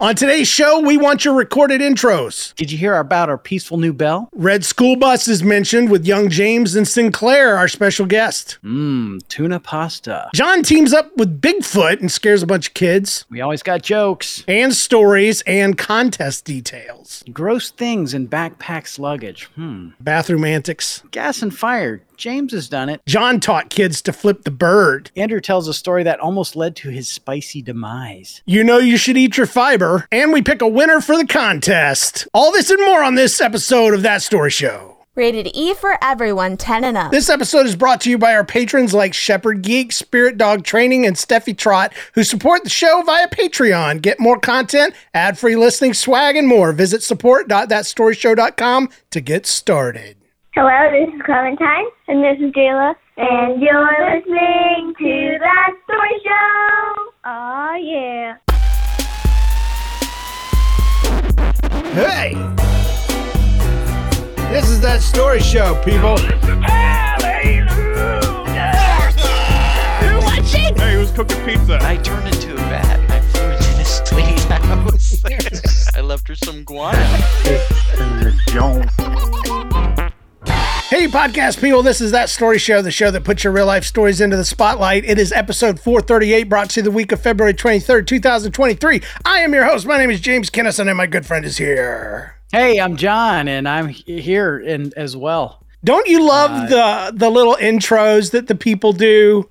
On today's show, we want your recorded intros. Did you hear about our peaceful new bell? Red School Bus is mentioned with young James and Sinclair, our special guest. Mmm, tuna pasta. John teams up with Bigfoot and scares a bunch of kids. We always got jokes. And stories and contest details. Gross things in backpacks luggage. Hmm. Bathroom antics. Gas and fire. James has done it. John taught kids to flip the bird. Andrew tells a story that almost led to his spicy demise. You know you should eat your fiber. And we pick a winner for the contest. All this and more on this episode of That Story Show. Rated E for everyone, 10 and up. This episode is brought to you by our patrons like Shepherd Geek, Spirit Dog Training, and Steffi Trot, who support the show via Patreon. Get more content, ad free listening, swag, and more. Visit support.thatstoryshow.com to get started. Hello, this is Clementine. And this is Jayla. And you're listening to That Story Show. Aw, yeah. Hey! This is That Story Show, people. Hallelujah! Hey, who's cooking pizza? I turned into a bat. I flew into this lady's house. I left her some guano. Hey, podcast people, this is That Story Show, the show that puts your real life stories into the spotlight. It is episode 438, brought to you the week of February 23rd, 2023. I am your host. My name is James Kennison, and my good friend is here. Hey, I'm John, and I'm here in, as well. Don't you love uh, the the little intros that the people do?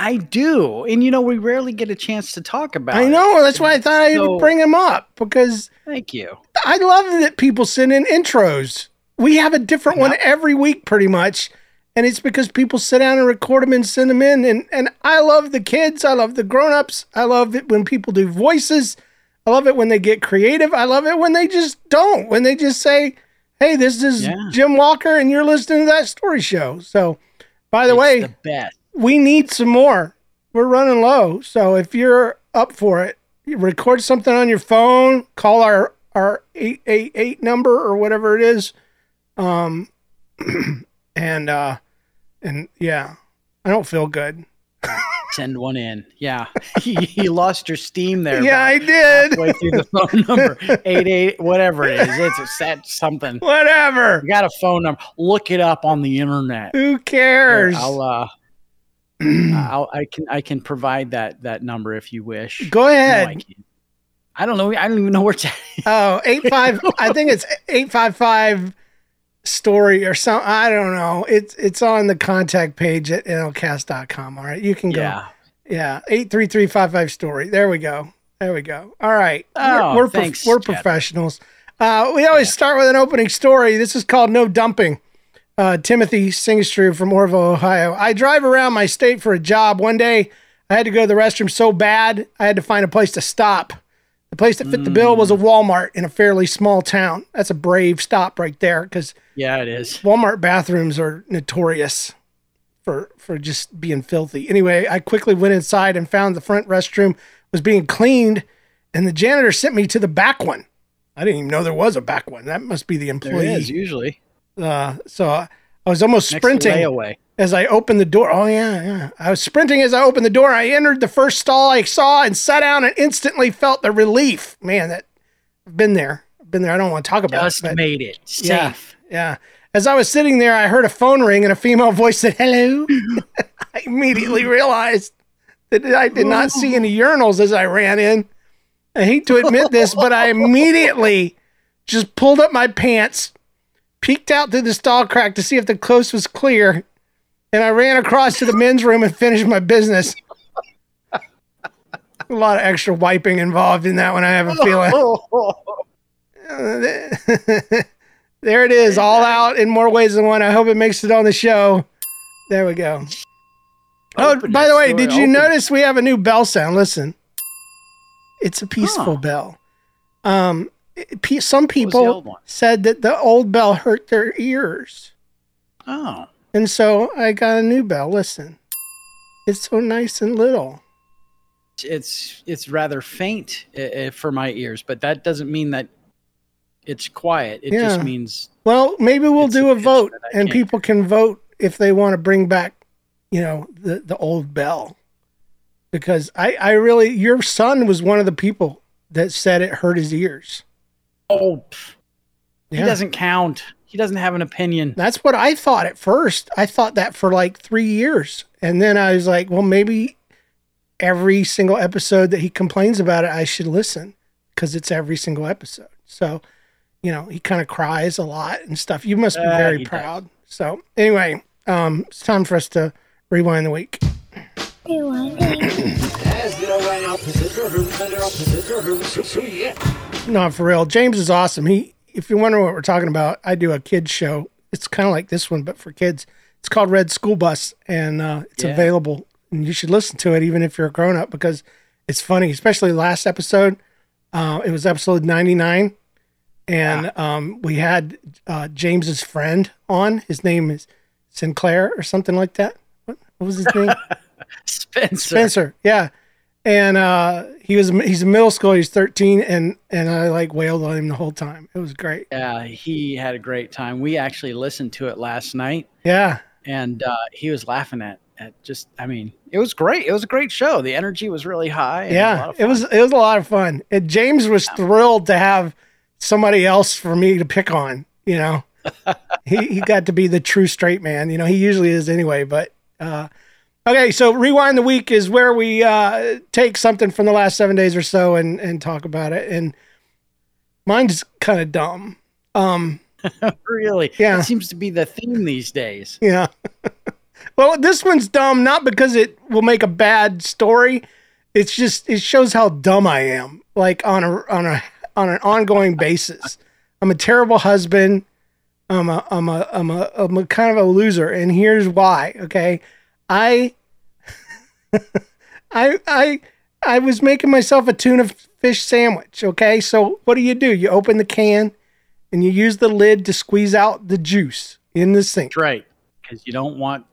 I do. And you know, we rarely get a chance to talk about I it. know. That's why I thought I would bring them up because Thank you. I love that people send in intros. We have a different one every week, pretty much, and it's because people sit down and record them and send them in. And and I love the kids. I love the grown-ups. I love it when people do voices. I love it when they get creative. I love it when they just don't. When they just say, "Hey, this is Yeah. Jim Walker, and you're listening to that story show." So, by the It's way, the we need some more. We're running low. So if you're up for it, you record something on your phone, call our our 888 number or whatever it is. Um and uh and yeah, I don't feel good. Send one in. Yeah. you lost your steam there. Yeah, I did. halfway through the phone number. 88, whatever it is. It's a set something. Whatever. You got a phone number. Look it up on the internet. Who Here, cares? I'll uh I'll, I can I can provide that that number if you wish. Go No, ahead. I. I don't know. I don't even know where to. Oh, eight five. I think it's eight five five story or something. I don't know. It's it's on the contact page at nlcast.com. All right, you can go. Yeah. Yeah, eight three three five five story. There we go. There we go. All right, Oh, we're we're, prof- we're professionals. Uh, we always start with an opening story. This is called No Dumping. Uh, Timothy Singstrew from Orrville, Ohio. I drive around my state for a job. One day, I had to go to the restroom so bad I had to find a place to stop. The place that fit the bill was a Walmart in a fairly small town. That's a brave stop right there because Yeah, it is. Walmart bathrooms are notorious for for just being filthy. Anyway, I quickly went inside and found the front restroom was being cleaned, and the janitor sent me to the back one. I didn't even know there was a back one. That must be the There employee. is usually Uh, so I was almost next sprinting as I opened the door. Oh yeah, yeah. I was sprinting as I opened the door. I entered the first stall I saw and sat down and instantly felt the relief. Man, that I've been there. I've been there. I don't want to talk about Just it. but- made it yeah, safe. yeah. As I was sitting there, I heard a phone ring and a female voice said, Hello. I immediately realized that I did not see any urinals as I ran in. I hate to admit this, but I immediately just pulled up my pants, peeked out through the stall crack to see if the coast was clear, and I ran across to the men's room and finished my business. a lot of extra wiping involved in that one, I have a feeling. there it is, all out in more ways than one. I hope it makes it on the show. There we go. Oh, by the way, did you open notice we have a new bell sound? Listen, it's a peaceful Huh. bell. Um, it- some people said that the old bell hurt their ears, Oh, and so I got a new bell. Listen, it's so nice and little. it's it's rather faint uh, for my ears, but that doesn't mean that it's quiet. It Yeah. just means Well, maybe we'll do a a vote, and people can vote if they want to bring back, you know, the the old bell. Because I I really your son was one of the people that said it hurt his ears. Oh, pff, he doesn't count. He doesn't have an opinion. That's what I thought at first. I thought that for like three years. And then I was like, well, maybe every single episode that he complains about it, I should listen because it's every single episode. So, you know, he kind of cries a lot and stuff. You must be Uh, very he does. proud. So, anyway, um, it's time for us to rewind the week. No, for real. James is awesome. He, if you wonder what we're talking about, I do a kids show. It's kind of like this one, but for kids. It's called Red School Bus, and uh, it's Yeah. available. And you should listen to it, even if you're a grown up, because it's funny. Especially last episode. Uh, it was episode 99, and um, we had uh, James's friend on. His name is Sinclair or something like that. What, what was his name? Spencer. Spencer, yeah. And uh, he was he's in middle school. He's 13, and and I like wailed on him the whole time. It was great. Yeah, he had a great time. We actually listened to it last night, Yeah, and uh, he was laughing at at just. I mean, it was great. It was a great show. The energy was really high. and a lot yeah. It was it was a lot of fun. And James was thrilled to have somebody else for me to pick on. You know, he he got to be the true straight man. You know, he usually is anyway. But uh, okay, so rewind the week is where we uh, take something from the last seven days or so and and talk about it. And mine's kind of dumb. Um. really. Yeah. It seems to be the theme these days. Yeah. well, this one's dumb not because it will make a bad story. It's just it shows how dumb I am, like on a on a on an ongoing basis. I'm a terrible husband. I'm a I'm a I'm a I'm a kind of a loser, and here's why. Okay, I I I I was making myself a tuna fish sandwich. Okay, so what do you do? You open the can, and you use the lid to squeeze out the juice in the sink. That's right. Because you don't want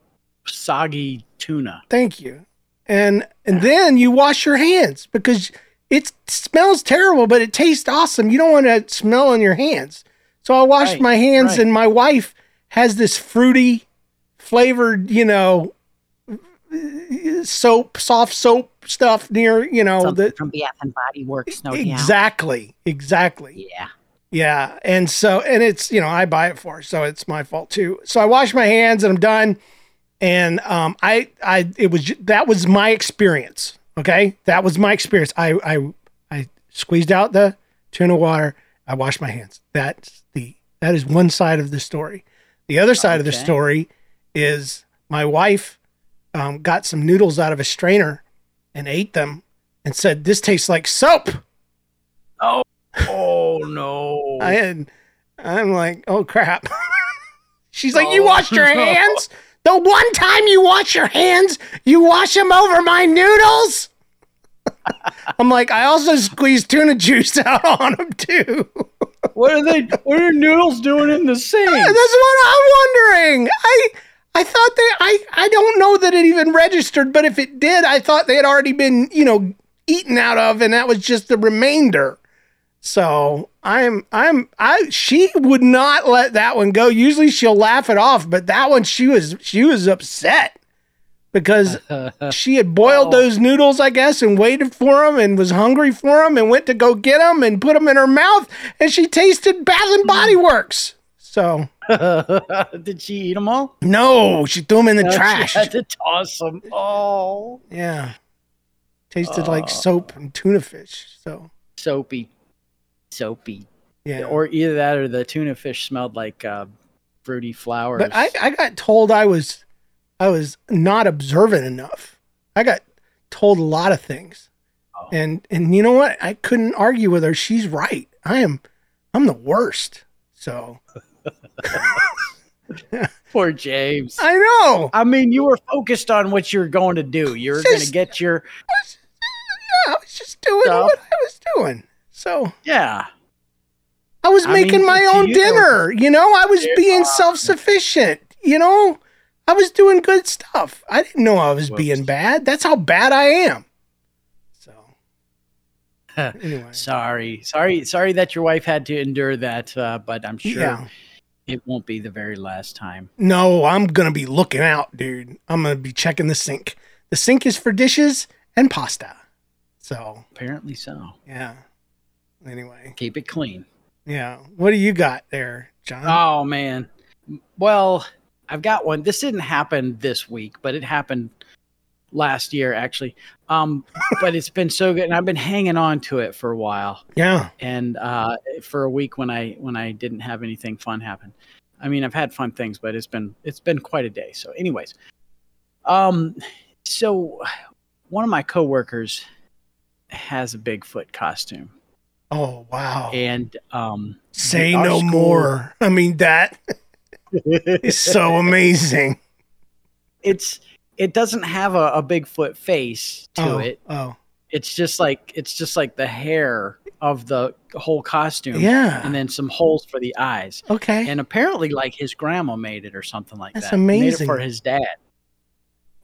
soggy tuna. Thank you. And and then you wash your hands because it smells terrible, but it tastes awesome. You don't want to smell on your hands. So I washed Right, my hands, right. and my wife has this fruity flavored, you know, soap, soft soap stuff near, you know, Something the from Bath and Body Works, no doubt. exactly, exactly. Yeah. Yeah. And so, and it's, you know, I buy it for so it's my fault too. So I wash my hands and I'm done. And um, I, I, it was, that was my experience. Okay. That was my experience. I, I, I squeezed out the tuna water. I washed my hands. That's the, that is one side of the story. The other side of the story is my wife um, got some noodles out of a strainer and ate them and said, this tastes like soap. Oh oh no. I had, I'm like, oh crap. She's like, you Oh, washed your no. hands? The one time you wash your hands, you wash them over my noodles? I'm like, I also squeezed tuna juice out on them too. what are they? What are noodles doing in the sink? That's what I'm wondering. I I thought they I I don't know that it even registered, but if it did, I thought they had already been, you know, eaten out of and that was just the remainder. So, I'm I'm I she would not let that one go. Usually she'll laugh it off, but that one she was she was upset because she had boiled Oh. those noodles, I guess, and waited for them and was hungry for them and went to go get them and put them in her mouth and she tasted Bath and Body mm. Works. So, Did she eat them all? no, she threw them in the trash. She had to toss them. Oh, Yeah. Tasted like soap and tuna fish. So, soapy, soapy. yeah. Or either that, or the tuna fish smelled like uh, fruity flowers. But I, I got told I was I was not observant enough. I got told a lot of things. Oh. And and you know what? I couldn't argue with her. She's right. I am I'm the worst. So Poor James. I know. I mean, you were focused on what you were going to do. You were going to get your Yeah, I was just doing Stuff. what I was doing. So yeah. I was I making mean, my own you- dinner. You know, I was being self sufficient. You know, I was doing good stuff. I didn't know I was Whoops. being bad. That's how bad I am. So, anyway. Sorry, sorry, sorry that your wife had to endure that. Uh, but I'm sure Yeah. It won't be the very last time. No, I'm going to be looking out, dude. I'm going to be checking the sink. The sink is for dishes and pasta. So, Apparently so. yeah. anyway. Keep it clean. Yeah. What do you got there, John? Oh man. Well, I've got one. This didn't happen this week, but it happened last year actually. Um, but it's been so good, and I've been hanging on to it for a while. yeah. And uh, for a week when I when I didn't have anything fun happen. I mean, I've had fun things, but it's been it's been quite a day. So, anyways, um, so one of my coworkers has a Bigfoot costume, Oh wow. and um, Say no school- more. I mean that is so amazing. it's it doesn't have a, a Bigfoot face to oh, it. Oh. It's just like it's just like the hair of the whole costume, Yeah. and then some holes for the eyes. Okay. and apparently like his grandma made it or something like That's that. Made it amazing. for his dad.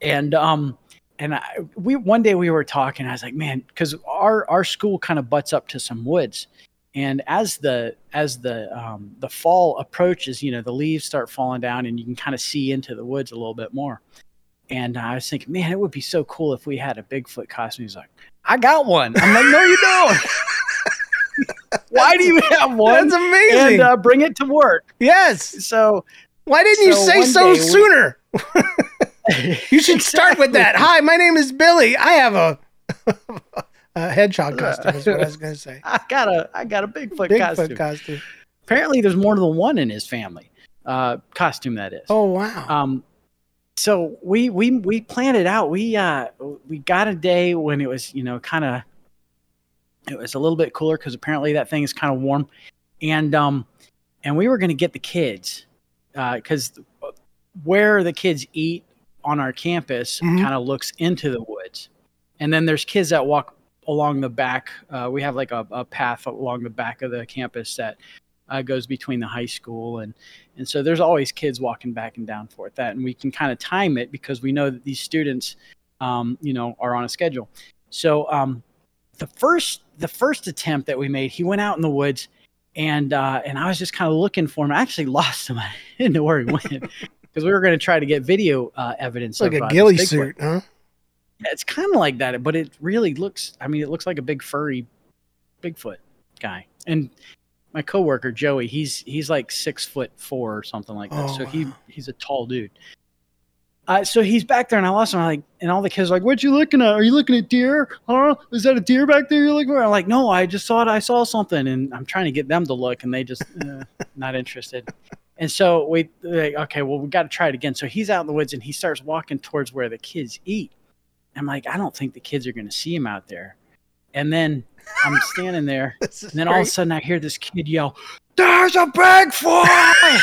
And um and I, we one day we were talking I was like, man, cuz our our school kind of butts up to some woods. And as the as the um the fall approaches, you know, the leaves start falling down and you can kind of see into the woods a little bit more. And I was thinking, man, it would be so cool if we had a Bigfoot costume. He's like, I got one. I'm like, no, you don't. Why do you have one? That's amazing. and uh, bring it to work. yes. So Why didn't you say so we- sooner? You should start with that. Hi, my name is Billy. I have a, a hedgehog costume. Is what I was going to say. I got a I got a Bigfoot, Bigfoot costume. costume. Apparently, there's more than one in his family. Uh, costume that is. Oh wow. Um, so we we we planned it out. We uh we got a day when it was you know kind of it was a little bit cooler because apparently that thing is kind of warm, and um and we were gonna get the kids because where the kids eat on our campus Mhm. kind of looks into the woods, and then there's kids that walk along the back. Uh, we have like a, a path along the back of the campus that uh, goes between the high school and and so there's always kids walking back and down for it. that and we can kind of time it because we know that these students um, you know are on a schedule so um, the first the first attempt that we made he went out in the woods and uh, and i was just kind of looking for him i actually lost him i didn't know where he went because we were going to try to get video uh, evidence like of, a uh, ghillie suit, huh? Yeah, it's kind of like that, but it really looks. I mean, it looks like a big furry Bigfoot guy. And my coworker Joey, he's he's like six foot four or something like that. Oh, so he he's a tall dude. Uh, so he's back there, and I lost him. I'm like, and all the kids are like, "What you looking at? Are you looking at deer? Huh? Is that a deer back there you're looking for?" I'm like, "No, I just saw it. I saw something," and I'm trying to get them to look, and they just uh, not interested. And so we like, okay, well, we got to try it again. So he's out in the woods, and he starts walking towards where the kids eat. I'm like, I don't think the kids are going to see him out there. And then I'm standing there, and then all of a sudden I hear this kid yell, "There's a Bigfoot!"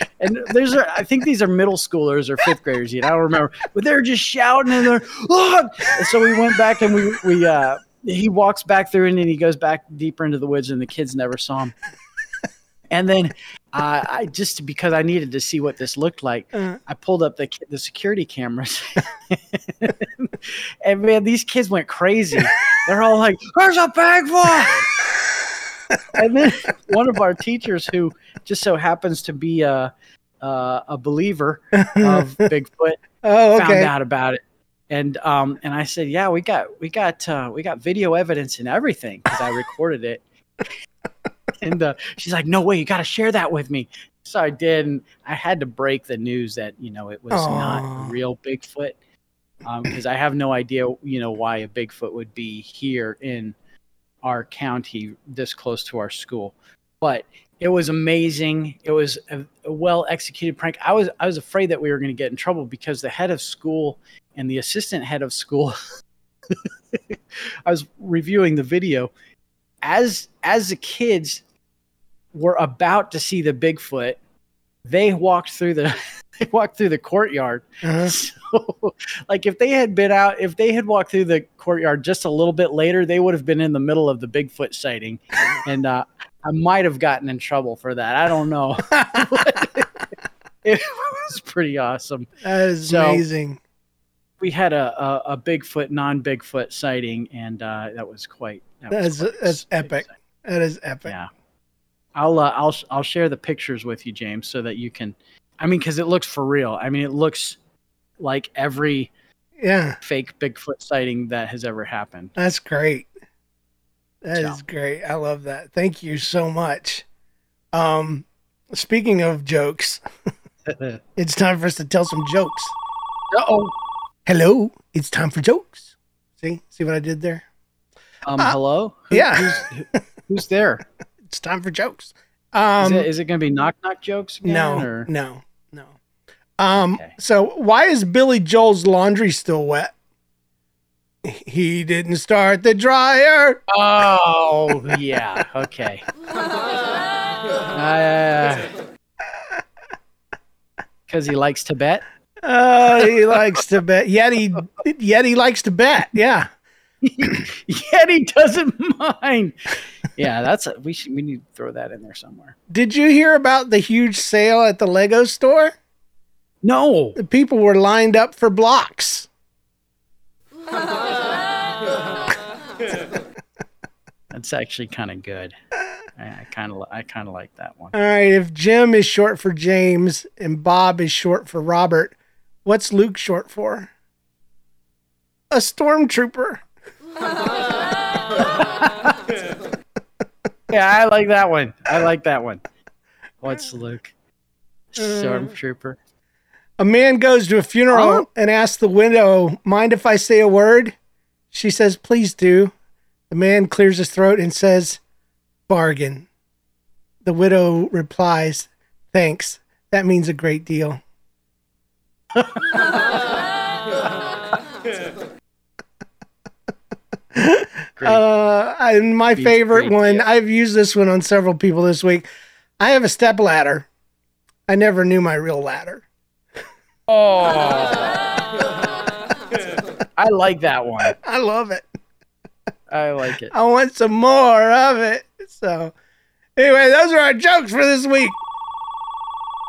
and there's a, I think these are middle schoolers or fifth graders yet. I don't remember, but they're just shouting and they're look. And so we went back and we we uh he walks back through and then he goes back deeper into the woods and the kids never saw him. And then uh, I just because I needed to see what this looked like, Uh. I pulled up the the security cameras, and man, these kids went crazy. They're all like, "There's a Bigfoot!" and then one of our teachers, who just so happens to be a a, a believer of Bigfoot, oh, found out about it. And um and I said, yeah, we got we got uh, we got video evidence and everything because I recorded it. And uh, she's like, no way, you got to share that with me. So I did, and I had to break the news that you know it was not real Bigfoot because I have no idea you know why a Bigfoot would be here in our county this close to our school. But it was amazing. It was a, a well executed prank. I was I was afraid that we were going to get in trouble because the head of school and the assistant head of school. I was reviewing the video as as the kids were about to see the Bigfoot. They walked through the they walked through the courtyard. Uh-huh. So, like if they had been out, if they had walked through the courtyard just a little bit later, they would have been in the middle of the Bigfoot sighting, and uh, I might have gotten in trouble for that. I don't know. it was pretty awesome. That is So- amazing. We had a a, a Bigfoot, non Bigfoot sighting, and uh, that was quite. That was That's- quite that's epic. exciting. That is epic. Yeah, I'll uh, I'll I'll share the pictures with you, James, so that you can. I mean, because it looks for real. I mean, it looks like every Yeah, fake Bigfoot sighting that has ever happened. that's great. That So. is great. I love that. Thank you so much. Um, speaking of jokes, it's time for us to tell some jokes. oh. Hello, it's time for jokes. See, see what I did there? Um, hello. Who- yeah. Who's, who- who's there? It's time for jokes. Is Um, it, is it going to be knock knock jokes? Again, no, Or? no, no. Um, Okay. so why is Billy Joel's laundry still wet? He didn't start the dryer. Oh, yeah. Okay. Because he likes to bet. Uh, he likes to bet. Yeti, Yeti likes to bet. Yeah. Yet he doesn't mind. Yeah, that's a, we should we need to throw that in there somewhere. Did you hear about the huge sale at the Lego store? No. The people were lined up for blocks. That's actually kind of good. I, I kind of I kind of like that one. All right. If Jim is short for James and Bob is short for Robert, what's Luke short for? A stormtrooper. Yeah, I like that one. I like that one. What's Luke? Stormtrooper. A man goes to a funeral Huh? and asks the widow, Mind if I say a word? She says, Please do. The man clears his throat and says, Bargain. The widow replies, Thanks. That means a great deal. Uh, and my Means favorite great one, deal. I've used this one on several people this week. I have a step ladder. I never knew my real ladder. oh. I like that one. I love it. I like it. I want some more of it. So, anyway, those are our jokes for this week.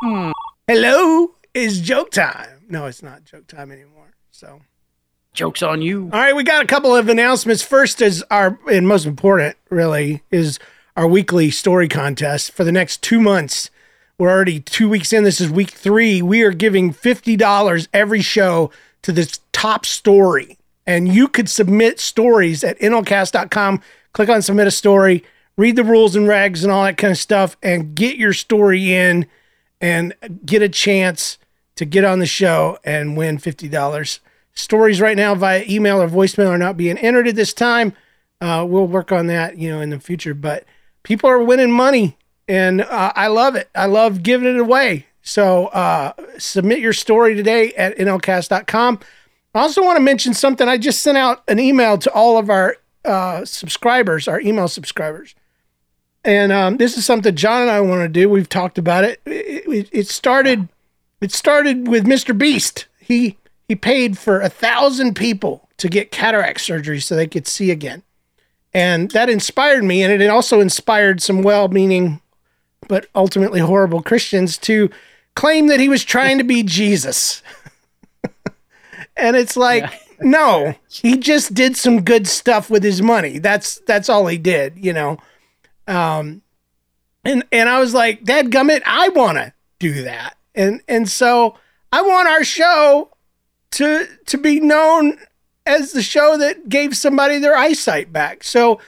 Hmm. Hello is joke time. No, it's not joke time anymore. So, Jokes on you. all right, we got a couple of announcements. First is our, and most important, really, is our weekly story contest for the next two months. We're already two weeks in. This is week three. We are giving $50 every show to this top story. And you could submit stories at nlcast.com. Click on submit a story, read the rules and regs and all that kind of stuff, and get your story in and get a chance to get on the show and win $50. Stories right now via email or voicemail are not being entered at this time. Uh, we'll work on that, you know, in the future. But people are winning money, and uh, I love it. I love giving it away. So uh, submit your story today at nlcast.com. I also want to mention something. I just sent out an email to all of our uh, subscribers, our email subscribers. And um, this is something John and I want to do. We've talked about it. It, it, it started. It started with Mr. Beast. He he paid for a thousand people to get cataract surgery so they could see again, and that inspired me. And it also inspired some well-meaning, but ultimately horrible Christians to claim that he was trying to be Jesus. and it's like, no, he just did some good stuff with his money. That's that's all he did, you know. Um, and and I was like, Dad gummit, I want to do that. And and so I want our show to to be known as the show that gave somebody their eyesight back. So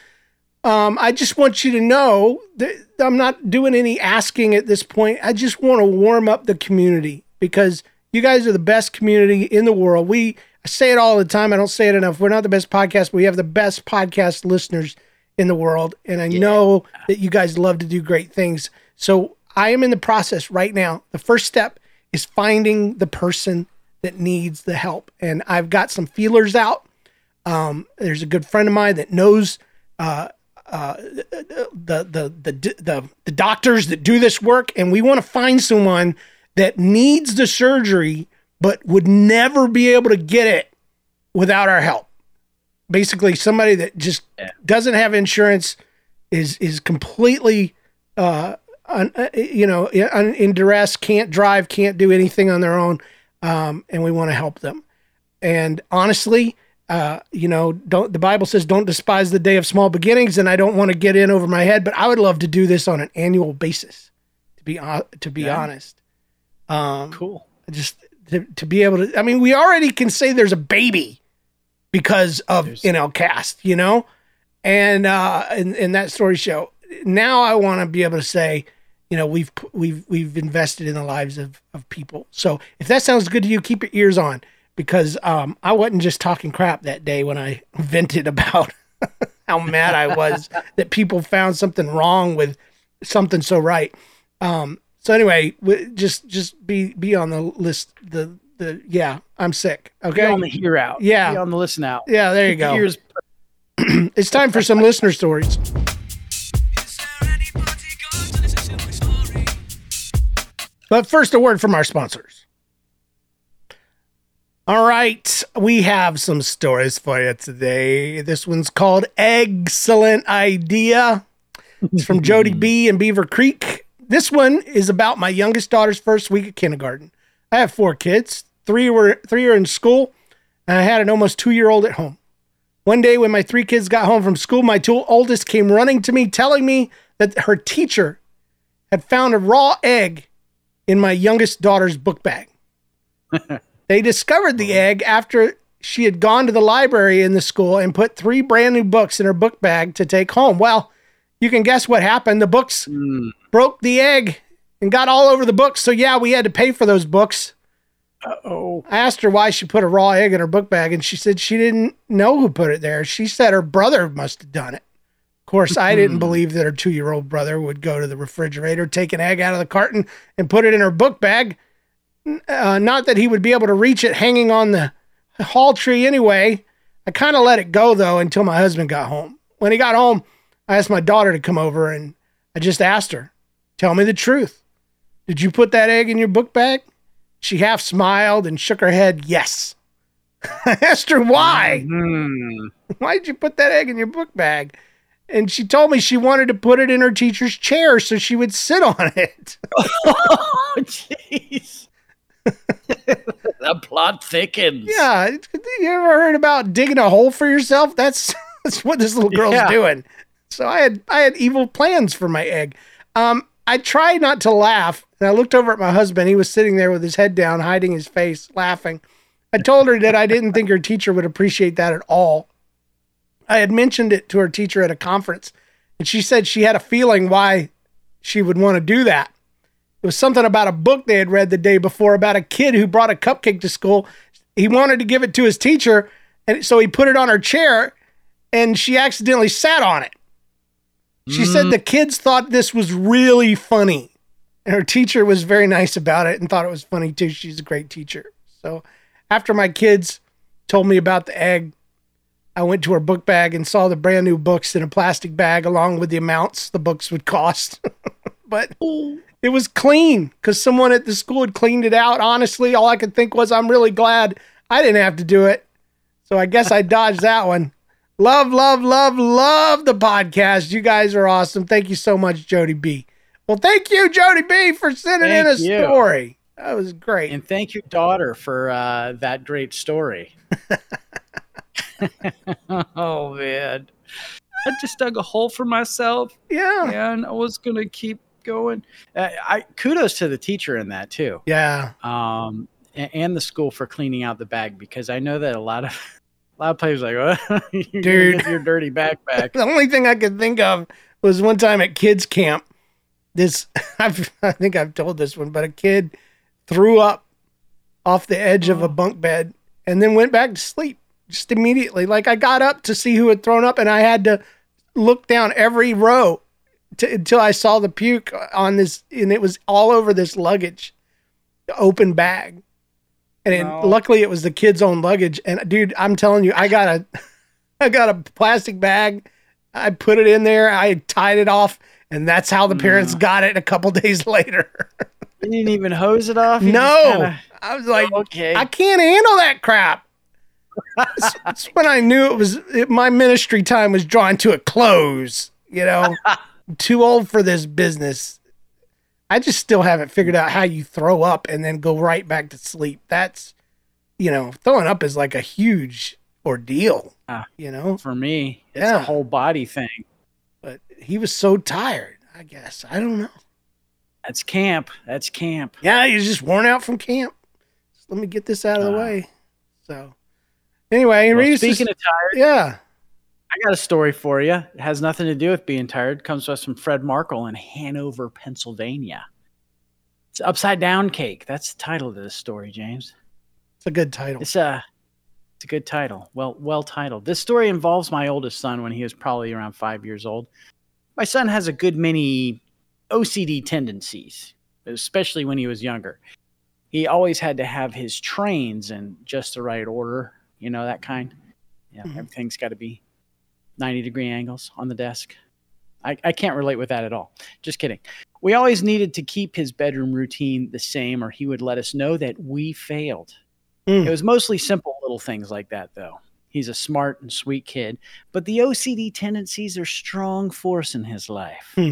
um, I just want you to know that I'm not doing any asking at this point. I just want to warm up the community because you guys are the best community in the world. We I say it all the time. I don't say it enough. We're not the best podcast, but we have the best podcast listeners in the world. And I know that you guys love to do great things. So I am in the process right now. The first step is finding the person that needs the help. And I've got some feelers out. Um, there's a good friend of mine that knows uh, uh, the, the, the, the, the doctors that do this work. And we want to find someone that needs the surgery, but would never be able to get it without our help. Basically, somebody that just doesn't have insurance is is completely, uh, un, uh, you know, in, in duress, can't drive, can't do anything on their own, um, and we want to help them. And honestly, uh, you know, don't the Bible says don't despise the day of small beginnings, and I don't want to get in over my head, but I would love to do this on an annual basis. To be to be Yeah. honest, um, Cool. just to, to be able to i mean we already can say there's a baby because of There's- nl cast you know and uh, in, in that story show. Now I want to be able to say, you know, we've we've we've invested in the lives of of people. So if that sounds good to you, keep your ears on because um, I wasn't just talking crap that day when I vented about how mad I was that people found something wrong with something so right. Um, so anyway, w- just just be be on the list. The the yeah, I'm sick. Okay, Be on the hear out. Yeah. Be on the listen out. yeah, there you Keep go. ears- It's time for some listener stories. But first, a word from our sponsors. All right, we have some stories for you today. This one's called Excellent Idea. It's from Jody B in Beaver Creek. This one is about my youngest daughter's first week of kindergarten. I have four kids. Three were three are in school, and I had an almost two year old at home. One day, when my three kids got home from school, my two oldest came running to me, telling me that her teacher had found a raw egg in my youngest daughter's book bag. they discovered the egg after she had gone to the library in the school and put three brand new books in her book bag to take home. Well, you can guess what happened. The books hmm. broke the egg and got all over the books. So, yeah, we had to pay for those books. Oh, I asked her why she put a raw egg in her book bag, and she said she didn't know who put it there. She said her brother must have done it. Of course, I didn't believe that her two year old brother would go to the refrigerator, take an egg out of the carton, and put it in her book bag. Uh, not that he would be able to reach it hanging on the hall tree anyway. I kind of let it go, though, until my husband got home. When he got home, I asked my daughter to come over, and I just asked her, Tell me the truth. Did you put that egg in your book bag? She half smiled and shook her head, yes. I asked her why. Hmm. Why did you put that egg in your book bag? And she told me she wanted to put it in her teacher's chair so she would sit on it. oh, jeez. the plot thickens. Yeah. You ever heard about digging a hole for yourself? That's that's what this little girl's Yeah. doing. So I had I had evil plans for my egg. Um, I tried not to laugh, and I looked over at my husband. He was sitting there with his head down, hiding his face, laughing. I told her that I didn't think her teacher would appreciate that at all. I had mentioned it to her teacher at a conference, and she said she had a feeling why she would want to do that. It was something about a book they had read the day before about a kid who brought a cupcake to school. He wanted to give it to his teacher, and so he put it on her chair, and she accidentally sat on it. She said mm. the kids thought this was really funny. And her teacher was very nice about it and thought it was funny too. She's a great teacher. So after my kids told me about the egg, I went to her book bag and saw the brand new books in a plastic bag along with the amounts the books would cost. but it was clean because someone at the school had cleaned it out. Honestly, all I could think was, I'm really glad I didn't have to do it. So I guess I dodged that one. Love, love, love, love the podcast. You guys are awesome. Thank you so much, Jody B. Well, thank you, Jody B, for sending in a you. story. That was great. And thank your daughter, for uh, that great story. oh man, I just dug a hole for myself, yeah. and I was gonna keep going. Uh, I kudos to the teacher in that too, Yeah. um, and, and the school for cleaning out the bag because I know that a lot of a lot of players are like, oh, you're Dude. your dirty backpack. The only thing I could think of was one time at kids camp. This I've, I think I've told this one, but a kid threw up off the edge of a bunk bed and then went back to sleep just immediately. Like I got up to see who had thrown up, and I had to look down every row to, until I saw the puke on this, and it was all over this luggage, open bag. And it, No. luckily, it was the kid's own luggage. And dude, I'm telling you, I got a, I got a plastic bag. I put it in there. I tied it off, and that's how the mm. parents got it. A couple days later. You didn't even hose it off. You no, kinda- I was like, okay. I can't handle that crap. That's, when I knew it was it, my ministry time was drawing to a close. You know, too old for this business. I just still haven't figured out how you throw up and then go right back to sleep. That's, you know, throwing up is like a huge ordeal. Ah. You know, for me, it's Yeah. a whole body thing. but he was so tired. I guess I don't know. That's camp. That's camp. Yeah, he's just worn out from camp. Just let me get this out of the Ah. way. So, anyway, Well, speaking of tired, yeah. I got a story for you. It has nothing to do with being tired. It comes to us from Fred Markle in Hanover, Pennsylvania. It's upside down cake. That's the title of this story, James. It's a good title. It's a it's a good title. Well well titled. This story involves my oldest son when he was probably around five years old. My son has a good many OCD tendencies, especially when he was younger. He always had to have his trains in just the right order, you know, that kind. Yeah, Mhm. everything's got to be 90 degree angles on the desk. I, I can't relate with that at all. Just kidding. We always needed to keep his bedroom routine the same, or he would let us know that we failed. Mm. It was mostly simple little things like that, though. He's a smart and sweet kid, but the OCD tendencies are strong force in his life. Hmm.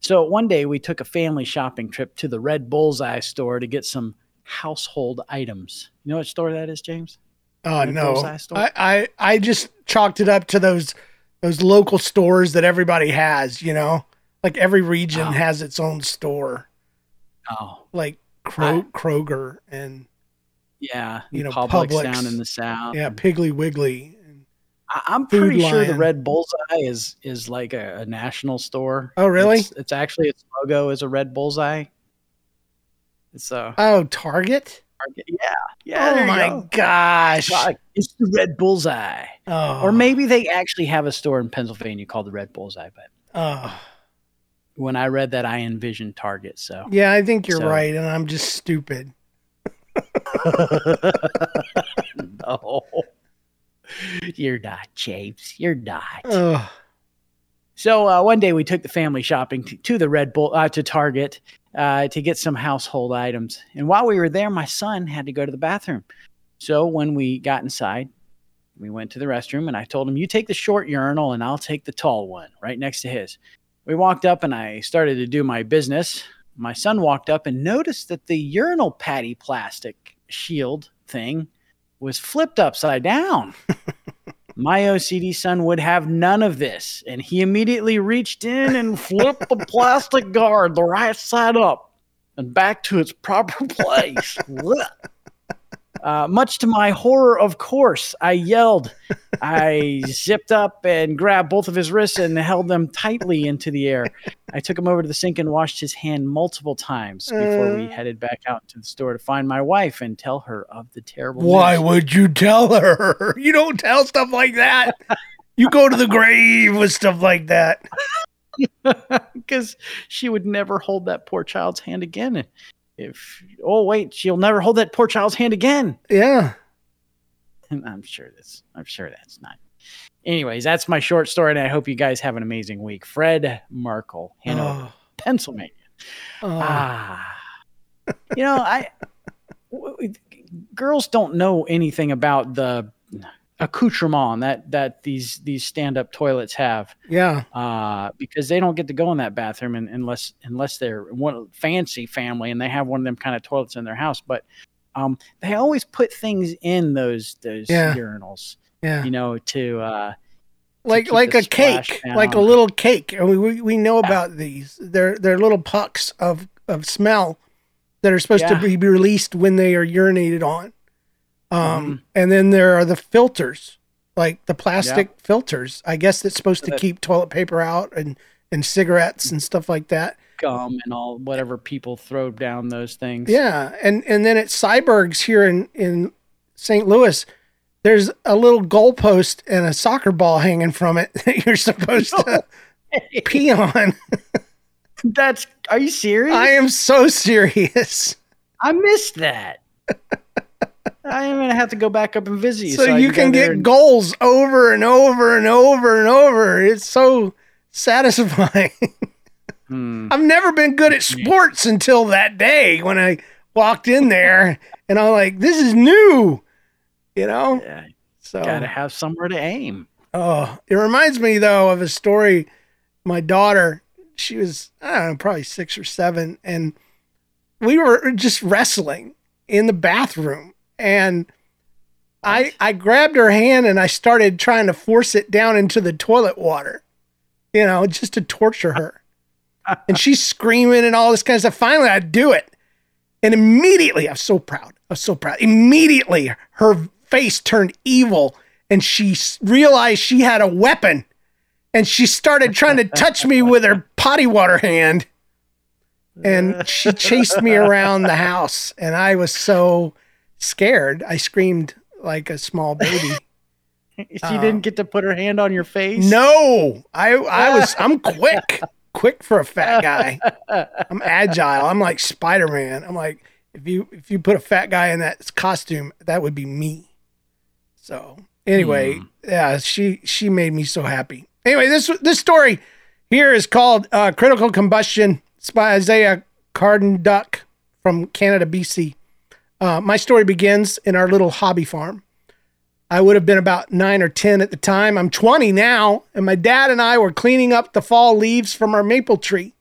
So one day we took a family shopping trip to the Red Bullseye store to get some household items. You know what store that is, James? Uh, oh Red no? I, I I just chalked it up to those those local stores that everybody has. You know, like every region Oh. has its own store, Oh, like Kro- I- Kroger and yeah. You know, Publix, Publix. down in the south. yeah, Piggly Wiggly. I, I'm Food pretty sure the. Red Bullseye is is like a, a national store. Oh, really? It's, it's actually its logo is a red bullseye. Uh, Oh, Target. yeah, yeah. oh my go. gosh. It's the Red Bullseye. Oh, Or maybe they actually have a store in Pennsylvania called the Red Bullseye. But Oh, when I read that, I envisioned Target. So yeah, I think you're So- right, and I'm just stupid. no, you're not, James. You're not. Oh, So uh, one day we took the family shopping to, to the Red Bull uh, to Target uh, to get some household items. And while we were there, my son had to go to the bathroom. So when we got inside, we went to the restroom, and I told him, "You take the short urinal, and I'll take the tall one right next to his." We walked up, and I started to do my business. My son walked up and noticed that the urinal patty plastic shield thing was flipped upside down. My OCD son would have none of this, and he immediately reached in and flipped the plastic guard the right side up and back to its proper place. uh, much to my horror, of course, I yelled. I zipped up and grabbed both of his wrists and held them tightly into the air. I took him over to the sink and washed his hand multiple times before we Uh. headed back out to the store to find my wife and tell her of the terrible why news. would you tell her? You don't tell stuff like that. You go to the grave with stuff like that. because she would never hold that poor child's hand again. If oh wait, she'll never hold that poor child's hand again. Yeah. And I'm sure that's I'm sure that's not. Anyways, that's my short story, and I hope you guys have an amazing week. Fred Markle, Hanover, Oh, Pennsylvania. oh. Ah, you know, I w- w- girls don't know anything about the accoutrement that that these these stand up toilets have. yeah. uh, because they don't get to go in that bathroom un- unless unless they're one fancy family and they have one of them kind of toilets in their house. But um, they always put things in those those Yeah. urinals, Yeah. you know, to uh, like like a cake, splash like a little cake. And we, we we know about these. They're they're little pucks of of smell that are supposed Yeah. to be released when they are urinated on. Um, Mm-hmm. and then there are the filters, like the plastic filters. I guess that's supposed to keep toilet paper out and and cigarettes and stuff like that. gum and all whatever people throw down those things. Yeah, and and then at Syberg's here in in St. Louis, there's a little goalpost and a soccer ball hanging from it that you're supposed to pee on. That's are you serious? I am so serious. I missed that. I'm gonna have to go back up and visit you. So, I you go can get and- goals over and over and over and over. It's so satisfying. Hmm. I've never been good at sports until that day when I walked in there and I'm like, this is new. You know? Yeah, So gotta have somewhere to aim. Oh, it reminds me though of a story. My daughter, she was I don't know, probably six or seven, and we were just wrestling in the bathroom, and I I grabbed her hand and I started trying to force it down into the toilet water, you know, just to torture her. and she's screaming and all this kind of stuff. Finally, I do it, and immediately I'm so proud. I'm so proud. Immediately, her face turned evil and she s- realized she had a weapon and she started trying to touch me with her potty water hand. And she chased me around the house and I was so scared. I screamed like a small baby. She Uh, didn't get to put her hand on your face. No, I I was I'm quick, quick for a fat guy. I'm agile. I'm like Spider Man. I'm like if you if you put a fat guy in that costume, that would be me. So anyway, yeah, she she made me so happy. Anyway, this this story here is called uh, "Critical Combustion." It's by Isaiah Carden Duck from Canada, BC. Uh, my story begins in our little hobby farm. I would have been about nine or 10 at the time. I'm 20 now, and my dad and I were cleaning up the fall leaves from our maple tree.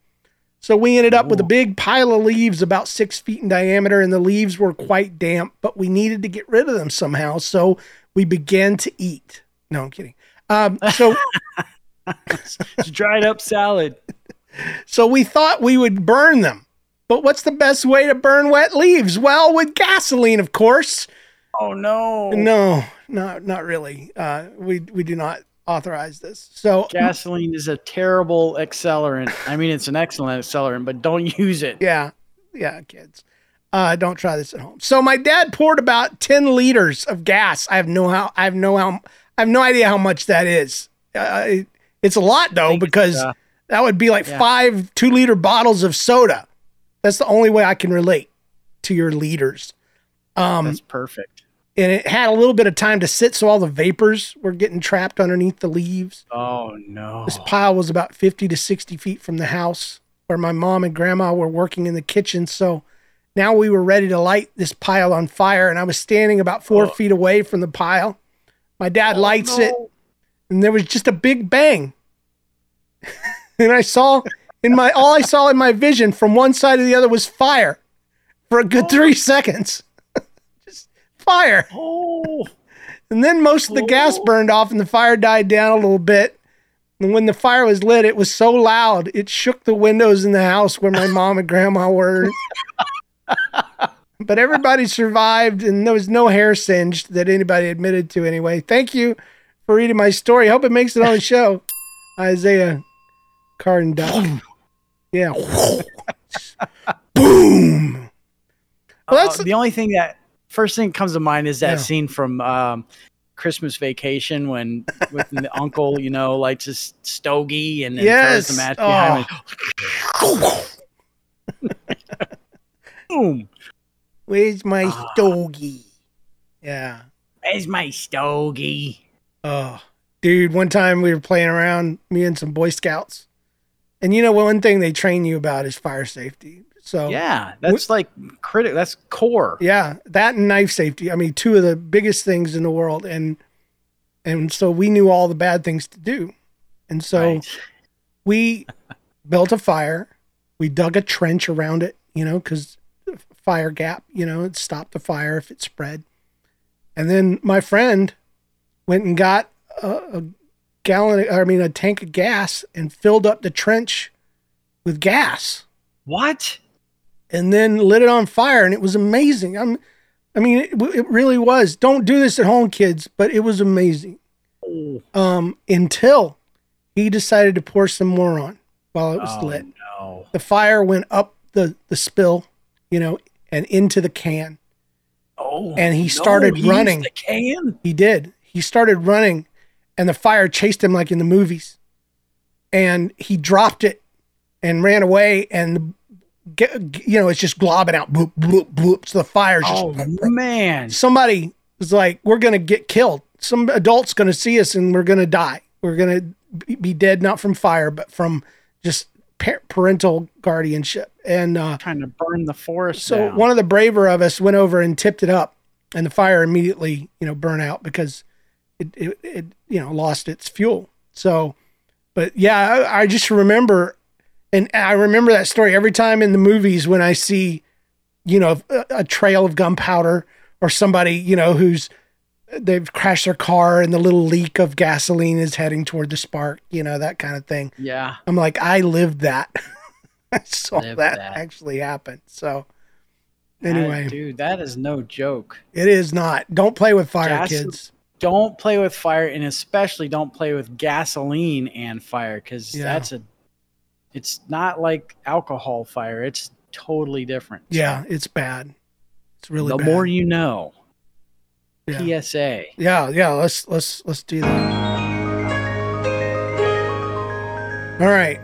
So we ended up with a big pile of leaves about six feet in diameter, and the leaves were quite damp, but we needed to get rid of them somehow. So we began to eat. No, I'm kidding. Um, so, It's dried up salad. so we thought we would burn them. But what's the best way to burn wet leaves? Well, with gasoline, of course. Oh no. No, not not really. Uh, we we do not authorize this. So Gasoline is a terrible accelerant. I mean, it's an excellent accelerant, but don't use it. Yeah, yeah, kids. Uh, don't try this at home. So my dad poured about ten liters of gas. I have no how. I have no how. I have no idea how much that is. Uh, it- it's a lot though because uh, that would be like yeah. five two liter bottles of soda. That's the only way I can relate to your liters. Um, That's perfect. and it had a little bit of time to sit, so all the vapors were getting trapped underneath the leaves. Oh no. This pile was about 50 to 60 feet from the house where my mom and grandma were working in the kitchen. So now we were ready to light this pile on fire, and I was standing about four feet away from the pile. My dad lights it, and there was just a big bang. and I saw in my all I saw in my vision from one side to the other was fire for a good three oh. seconds. just fire. Oh. And then most of the gas oh. burned off and the fire died down a little bit. And when the fire was lit, it was so loud, it shook the windows in the house where my mom and grandma were. but everybody survived and there was no hair singed that anybody admitted to anyway. Thank you for reading my story. Hope it makes it on the show. Isaiah Carden. Yeah. Boom. Well, that's Uh, the only thing that first thing that comes to mind is that Yeah. scene from um, Christmas Vacation when with the uncle, you know, lights his stogie and then Yes. throws the match behind Oh. Boom. Where's my Ah. stogie? Yeah. Where's my stogie? Oh, dude, one time we were playing around, me and some Boy Scouts. And you know, one thing they train you about is fire safety. So, Yeah, that's like critical. That's core. yeah, that and knife safety. I mean, two of the biggest things in the world. And, and so we knew all the bad things to do. And so Right. we built a fire. We dug a trench around it, you know, because fire gap, you know, it stopped the fire if it spread. And then my friend went and got a, a gallon, I mean, a tank of gas and filled up the trench with gas What? and then lit it on fire. And it was amazing. I'm, I mean, it, it really was. Don't do this at home, kids, but it was amazing. Oh, Um, until he decided to pour some more on while it was oh, lit no. the fire went up the the spill, you know, and into the can. Oh, And he no, started he running. The can. He did. He started running, and the fire chased him like in the movies. And he dropped it and ran away, and get, you know it's just globbing out, bloop bloop bloop. So the fire's just Oh man. somebody was like, "We're gonna get killed. Some adult's gonna see us, and we're gonna die. We're gonna be- be dead, not from fire, but from just par- parental guardianship." And uh, Trying to burn the forest. so down. one of the braver of us went over and tipped it up, and the fire immediately, you know, burned out because it, it, it you know, lost its fuel. So, but yeah, I, I just remember, and I remember that story every time in the movies when I see, you know, a, a trail of gunpowder or somebody, you know, who's they've crashed their car and the little leak of gasoline is heading toward the spark, you know, that kind of thing. yeah. I'm like, I lived that. I saw that, that. actually happen. So That- anyway, dude, that is no joke. it is not. Don't play with fire, Gas- kids. Don't play with fire, and especially don't play with gasoline and fire because Yeah. that's a. It's not like alcohol fire. It's totally different. Yeah, it's bad. It's really the bad. more you know. Yeah. PSA. Yeah, yeah. Let's let's let's do that. All right.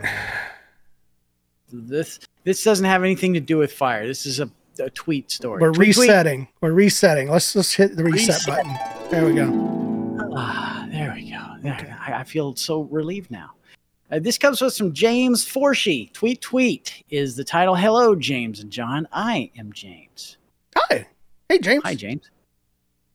This this doesn't have anything to do with fire. This is a, a tweet story. We're Tweet, tweet. resetting. We're resetting. Let's let's hit the reset, Reset. button. There we go. Ah, there we go. There, I, I feel so relieved now. Uh, this comes with some James Forshey. Tweet tweet is the title. Hello, James and John. I am James. Hi. Hey James. Hi, James.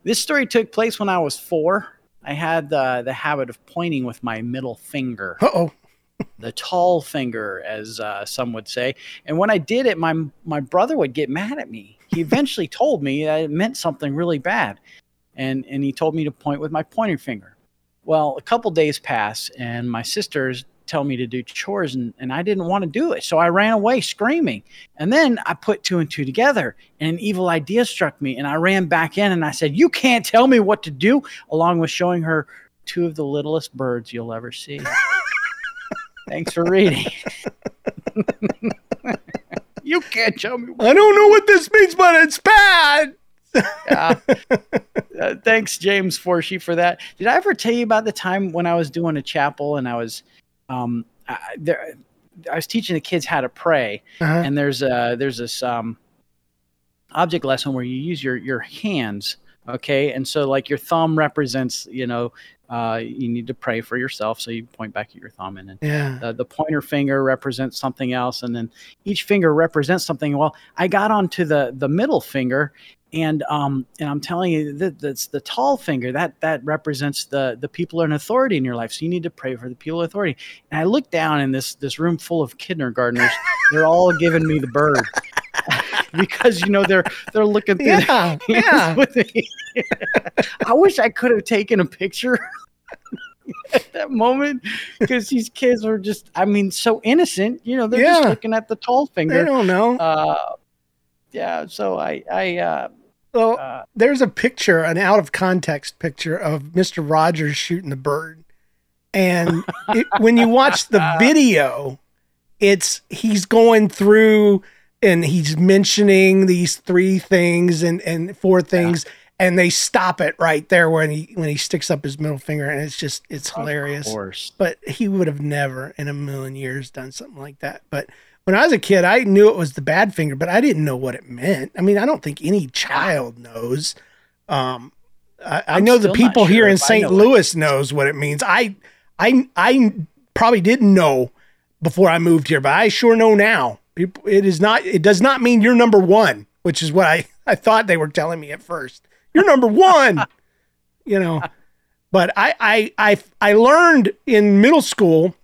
This story took place when I was four. I had the the habit of pointing with my middle finger, Uh oh. the tall finger, as uh, some would say. And when I did it, my my brother would get mad at me. He eventually told me that it meant something really bad, and and he told me to point with my pointer finger. Well, a couple days pass, and my sisters tell me to do chores, and, and I didn't want to do it, so I ran away screaming. And then I put two and two together, and an evil idea struck me, and I ran back in and I said, "You can't tell me what to do," along with showing her two of the littlest birds you'll ever see. Thanks for reading. you can't tell me. I don't know what this means, but it's bad. Yeah. Uh, thanks, James Forshey, for that. Did I ever tell you about the time when I was doing a chapel and I was, um, I, there, I was teaching the kids how to pray, Uh-huh. and there's a there's this um, object lesson where you use your your hands, okay, and so like your thumb represents, you know, uh, you need to pray for yourself, so you point back at your thumb, and then Yeah. the, the pointer finger represents something else and then each finger represents something well i got onto the the middle finger and um and i'm telling you that that's the tall finger that that represents the the people in authority in your life so you need to pray for the people in authority and i look down in this this room full of kindergartners they're all giving me the bird because you know they're they're looking through Yeah. Yeah. with me. i wish i could have taken a picture at that moment because these kids were just i mean so innocent you know they're just looking at the tall They finger don't know. uh yeah so i i uh, well, uh there's a picture, an out of context picture of Mr. Rogers shooting the bird. And it, when you watch the video, it's he's going through and he's mentioning these three things and, and four things and they stop it right there when he when he sticks up his middle finger and it's just it's hilarious. of course But he would have never in a million years done something like that. But when I was a kid, I knew it was the bad finger, but I didn't know what it meant. I mean, I don't think any child knows. Um, I, I know the people here in St. know Louis knows what it means. I, I, I probably didn't know before I moved here, but I sure know now. People- It is not. It does not mean you're number one, which is what I I thought they were telling me at first. You're number one. you know, but I I I I learned in middle school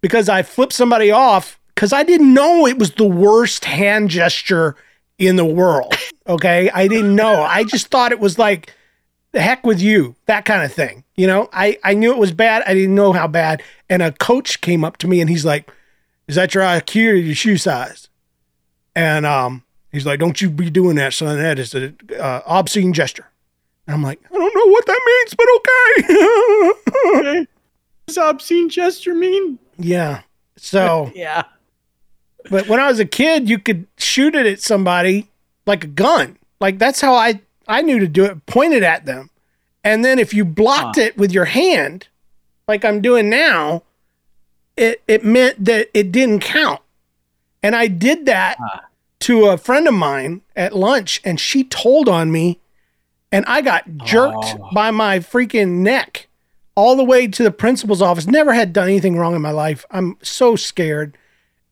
because I flipped somebody off because I didn't know it was the worst hand gesture in the world. Okay. I didn't know. I just thought it was like, the heck with you, that kind of thing. You know, I, I knew it was bad. I didn't know how bad. And a coach came up to me and he's like, Is that your IQ or your shoe size? And um, he's like, Don't you be doing that, son. That is an uh, obscene gesture. And I'm like, I don't know what that means, but okay. okay. does obscene gesture mean yeah. So yeah But when I was a kid, you could shoot it at somebody like a gun. Like that's how I I knew to do it. Point it at them, and then if you blocked Huh. it with your hand, like I'm doing now, it it meant that it didn't count. And I did that Huh. to a friend of mine at lunch, and she told on me, and I got jerked Oh. by my freaking neck all the way to the principal's office. Never had done anything wrong in my life. I'm so scared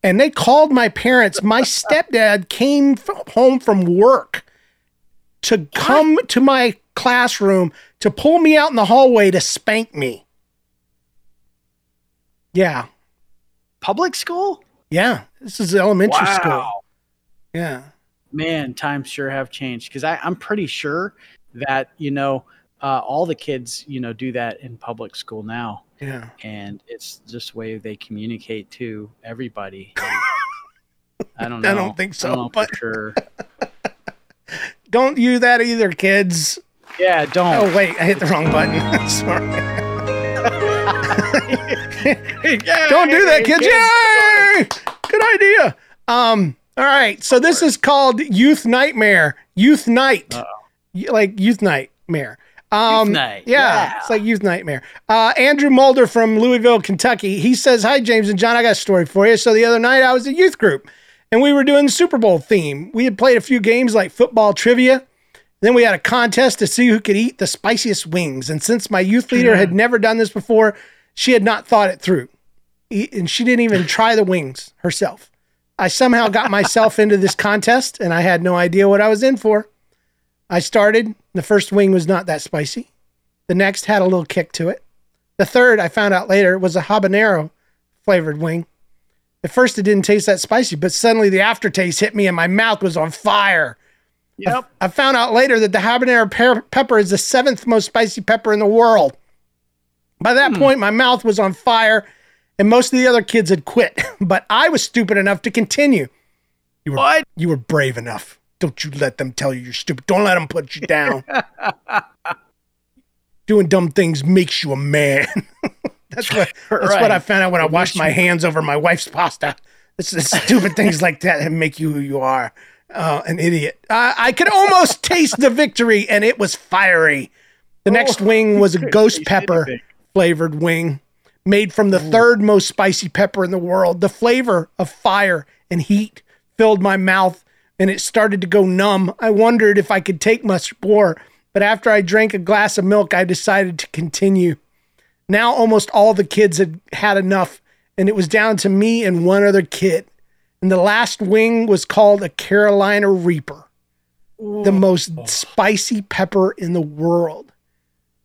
and they called my parents. My stepdad came f- home from work to come to my classroom to pull me out in the hallway to spank me. Yeah. public school Yeah. This is elementary wow school. Yeah. man times sure have changed because i'm pretty sure that you know uh, all the kids you know do that in public school now Yeah. and it's just way they communicate to everybody i don't know I don't think so, don't but- for sure Don't do that either, kids. Yeah, don't. Oh wait, I hit the wrong button. Sorry. Don't do that, kids. Yay! Good idea. Um. All right. So this is called Youth Nightmare. Youth Night. Y- Like Youth Nightmare. Um, Night, Yeah, yeah. It's like Youth Nightmare. Uh, Andrew Mulder from Louisville, Kentucky. He says, "Hi James and John. I got a story for you. So the other night I was at youth group, and we were doing the Super Bowl theme. We had played a few games like football trivia." Then we had a contest to see who could eat the spiciest wings. And since my youth leader had never done this before, she had not thought it through. And she didn't even try the wings herself. I somehow got myself into this contest and I had no idea what I was in for. I started, the first wing was not that spicy. The next had a little kick to it. The third, I found out later, was a habanero flavored wing. At first, it didn't taste that spicy, but suddenly the aftertaste hit me and my mouth was on fire. Yep. I found out later that the habanero pe- pepper is the seventh most spicy pepper in the world. By that hmm. point, my mouth was on fire, and most of the other kids had quit. But I was stupid enough to continue. You were What? you were brave enough. Don't you let them tell you you're stupid. Don't let them put you down. Doing dumb things makes you a man. that's what that's what I found out when I washed my hands over my wife's pasta. It's, it's stupid things like that that make you who you are. Uh, an idiot. Uh, I could almost taste the victory, and it was fiery. The next wing was a ghost pepper anything. flavored wing made from the third most spicy pepper in the world. The flavor of fire and heat filled my mouth and it started to go numb. I wondered if I could take much more, but after I drank a glass of milk, I decided to continue. Now almost all the kids had had enough, and it was down to me and one other kid. And the last wing was called a Carolina Reaper, the most spicy pepper in the world.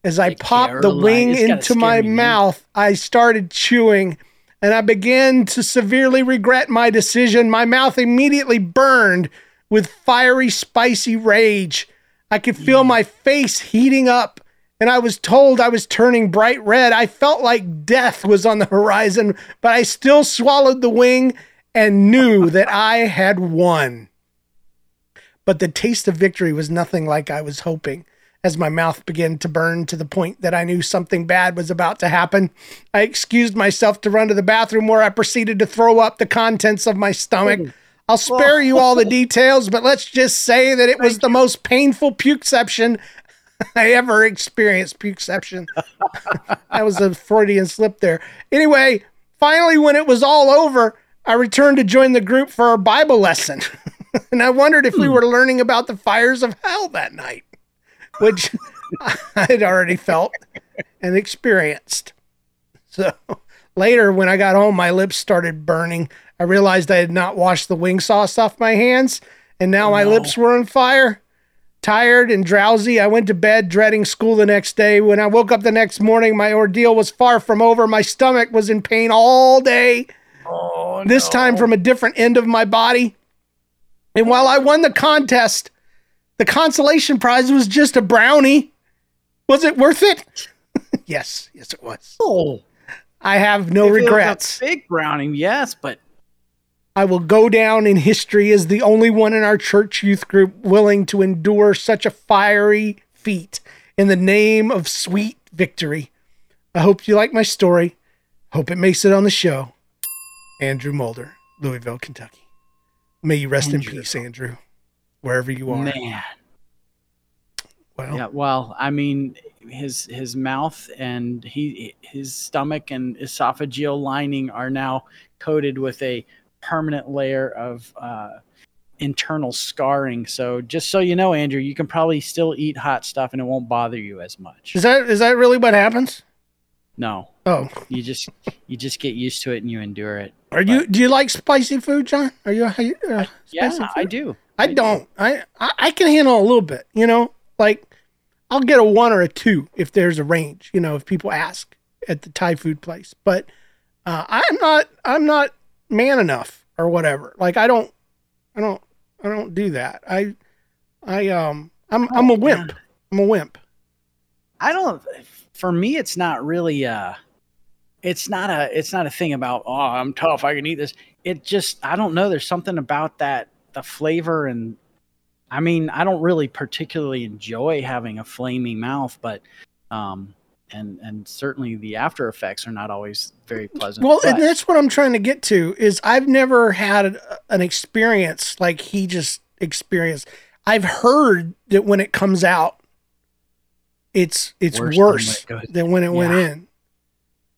As I The popped the wing into my me, mouth, I started chewing and I began to severely regret my decision. My mouth immediately burned with fiery, spicy rage. I could feel mm. my face heating up, and I was told I was turning bright red. I felt like death was on the horizon, but I still swallowed the wing and knew that I had won. But the taste of victory was nothing like I was hoping. As my mouth began to burn to the point that I knew something bad was about to happen, I excused myself to run to the bathroom where I proceeded to throw up the contents of my stomach. I'll spare you all the details, but let's just say that it was the most painful pukeception I ever experienced. Pukeception. that was a Freudian slip there. Anyway, finally, when it was all over, I returned to join the group for our Bible lesson. and I wondered if we hmm. were learning about the fires of hell that night, which I had already felt and experienced. So later, when I got home, my lips started burning. I realized I had not washed the wing sauce off my hands, and now my lips were on fire. Tired and drowsy, I went to bed dreading school the next day. When I woke up the next morning, my ordeal was far from over. My stomach was in pain all day, Oh, this time from a different end of my body. And while I won the contest, the consolation prize was just a brownie. Was it worth it? yes, yes, it was. Oh, I have no if it was a regrets. Big brownie, yes, but I will go down in history as the only one in our church youth group willing to endure such a fiery feat in the name of sweet victory. I hope you like my story. Hope it makes it on the show. Andrew Mulder, Louisville, Kentucky. May you rest Andrew. in peace, Andrew, wherever you are. man, Well, yeah. Well, I mean, his his mouth and he his stomach and esophageal lining are now coated with a permanent layer of uh, internal scarring. So just so you know, Andrew, you can probably still eat hot stuff and it won't bother you as much. is that is that really what happens? No, Oh, you just you just get used to it and you endure it. are you? Do you like spicy food, John? Are you? Uh, Yeah, I do. I don't. I, I can handle a little bit. You know, like I'll get a one or a two if there's a range. You know, if people ask at the Thai food place. But uh, I'm not. I'm not man enough or whatever. Like I don't. I don't. I don't do that. I. I um. I'm. I'm a wimp. I'm a wimp. I don't. For me, it's not really. Uh, it's not a. It's not a thing about. Oh, I'm tough. I can eat this. It just. I don't know. There's something about that. The flavor and I mean, I don't really particularly enjoy having a flaming mouth, but um, and and certainly the after effects are not always very pleasant. Well, but- and that's what I'm trying to get to is I've never had an experience like he just experienced. I've heard that when it comes out, it's it's Worse worse, than when it than when it went in.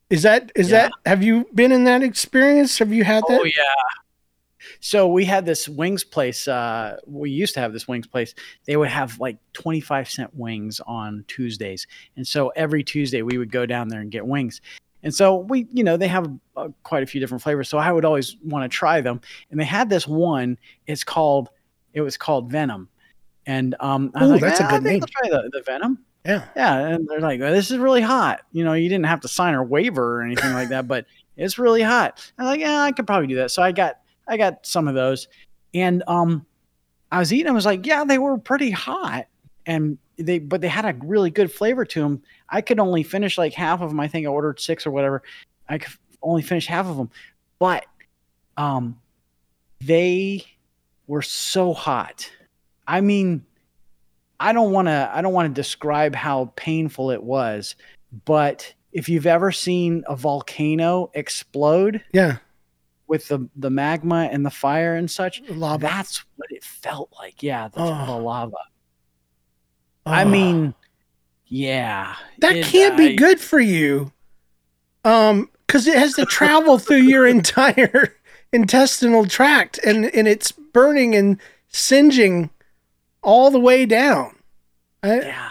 Is that is Yeah. that have you been in that experience? Have you had that? Oh yeah. So we had this wings place. Uh, we used to have this wings place. They would have like twenty five cent wings on Tuesdays, and so every Tuesday we would go down there and get wings. And so we, you know, they have uh, quite a few different flavors. So I would always want to try them. And they had this one. It's called. It was called Venom. And um, I was Ooh, like, that's a "Ah, good I name." I'll try the, the Venom. Yeah. Yeah, and they're like, "This is really hot." You know, you didn't have to sign a waiver or anything like that, but it's really hot. I'm like, "Yeah, I could probably do that." So I got I got some of those, and um, I was eating. I was like, "Yeah, they were pretty hot," and they but they had a really good flavor to them. I could only finish like half of them. I think I ordered six or whatever. I could only finish half of them, but um, they were so hot. I mean, I don't want to I don't want to describe how painful it was, but if you've ever seen a volcano explode Yeah. With the the magma and the fire and such, Lava. that's what it felt like. Yeah, the, Oh. the lava. I Oh. mean, yeah, that it- can't be good for you. Um, because it has to travel through your entire intestinal tract and, and it's burning and singeing all the way down. I, Yeah,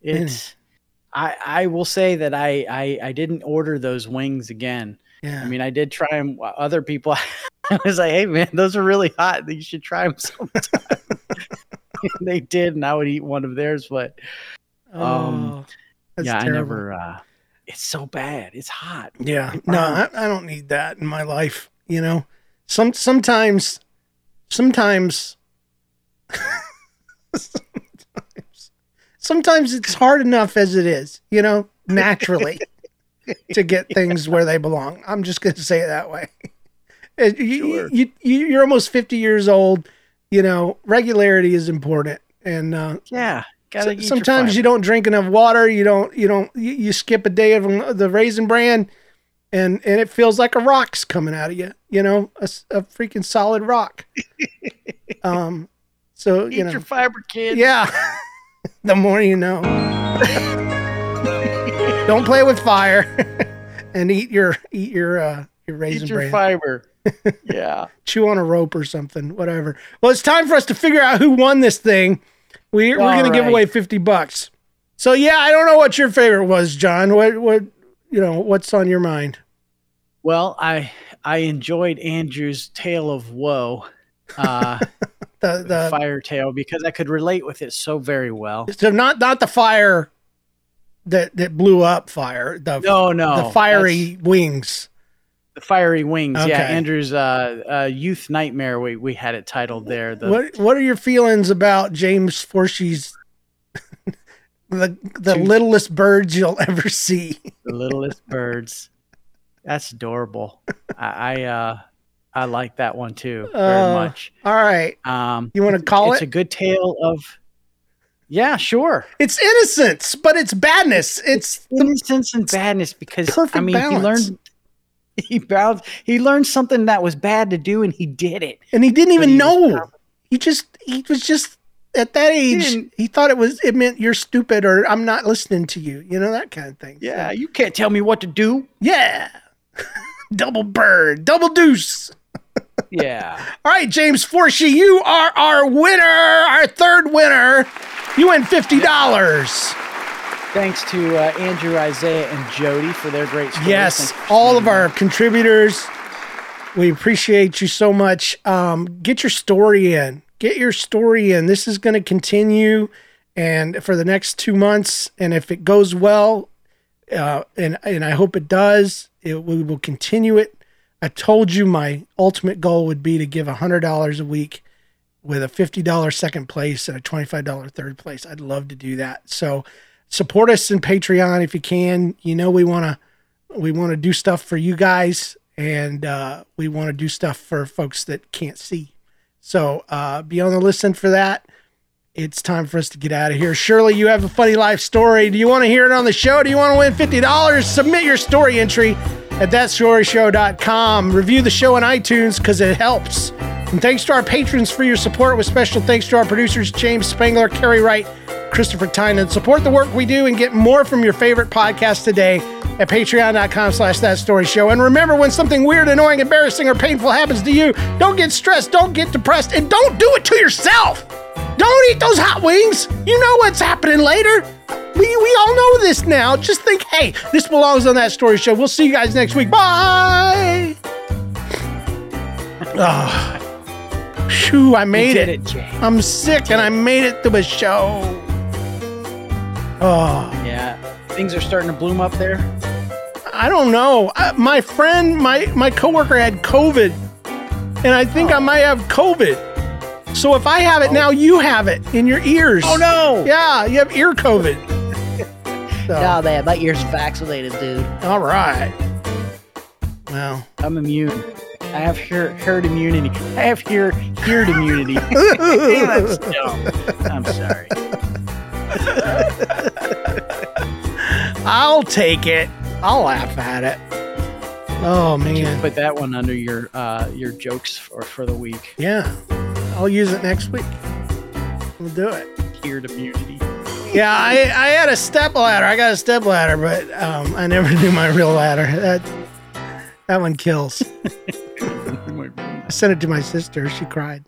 it's. I I will say that I I I didn't order those wings again. Yeah. I mean, I did try them. Other people, I was like, "Hey, man, those are really hot. You should try them sometime." They did, and I would eat one of theirs. But um, Oh, that's yeah, terrible. I never. Uh, it's so bad. It's hot. Yeah, no, I, I don't need that in my life. You know, some sometimes, sometimes, sometimes, sometimes it's hard enough as it is. You know, naturally, to get things where they belong. I'm just going to say it that way. You, Sure. you, you, you're almost 50 years old. You know, regularity is important, and uh, Yeah, so- sometimes you don't drink enough water. You don't. You don't. You, you skip a day of the raisin bran, and and it feels like a rock's coming out of you. You know, a freaking solid rock. um. So eat you know. your fiber, kid. yeah. the more you know. Don't play with fire, and eat your eat your uh your raisin eat your bran. fiber. yeah. Chew on a rope or something. Whatever. Well, it's time for us to figure out who won this thing. We, we're going to give away 50 bucks. So yeah, I don't know what your favorite was, John. What what you know, what's on your mind? Well, I I enjoyed Andrew's tale of woe, uh, The the fire tale, because I could relate with it so very well. so not not the fire that that blew up fire. The No, no, the fiery wings. the fiery wings. Yeah, Andrew's uh, uh, youth nightmare. We we had it titled there. The What what are your feelings about James Forshee's the the littlest birds you'll ever see? the littlest birds. That's adorable. I I, uh, I like that one too very Uh, much. All right. Um, You want to call it's it? a good tale of. Yeah, sure. It's innocence, but it's badness. It's the innocence and badness because perfect I mean balance. he learned he bounced he learned something that was bad to do and he did it. and he didn't even he know. He just he was just at that age. didn't- He thought it was it meant you're stupid or I'm not listening to you. You know that kind of thing. Yeah, So, you can't tell me what to do. yeah. double bird, double deuce. Yeah. All right, James Forshee, you are our winner, our third winner. You win fifty dollars. Thanks to uh, Andrew, Isaiah, and Jody for their great stories. Yes, all of our contributors. We appreciate you so much. Um, get your story in. Get your story in. This is going to continue, and for the next two months. And if it goes well, uh, and and I hope it does, it, we will continue it. I told you my ultimate goal would be to give hundred dollars a week with a fifty dollar second place and a twenty five dollar third place. I'd love to do that. So support us in Patreon if you can. You know we want to we want to do stuff for you guys and uh, we want to do stuff for folks that can't see So uh, be on the listen for that. It's time for us to get out of here. Surely, you have a funny life story. Do you want to hear it on the show? Do you want to win $50? Submit your story entry at thatstoryshow.com. Review the show on iTunes because it helps. And thanks to our patrons for your support, with special thanks to our producers, James Spangler, Kerry Wright, Christopher Tynan. Support the work we do and get more from your favorite podcast today at patreon.com slash that story show. And remember, when something weird, annoying, embarrassing, or painful happens to you, don't get stressed, don't get depressed, and don't do it to yourself. Don't eat those hot wings. You know what's happening later. We, we all know this now. Just think, hey, this belongs on that story show. We'll see you guys next week. Bye. Ah. oh. Shoo, I made did it. it. I'm sick and I made it to a show. Oh, Yeah. Things are starting to bloom up there. I don't know. I, my friend, my my coworker had COVID, and I think I oh. might have COVID. So if I have it now, you have it in your ears. Oh no! Yeah, you have ear COVID. So, No, man, my ears vaccinated, dude. all right. Well, I'm immune. I have herd, herd immunity. I have here herd immunity. That's dumb. I'm sorry. I'll take it. I'll laugh at it. Oh man. Put that one under your uh, your jokes for, for the week. Yeah. I'll use it next week. We'll do it. Herd immunity. Yeah, I, I had a step ladder. I got a step ladder, but um, I never do my real ladder. That that one kills. I sent it to my sister. She cried.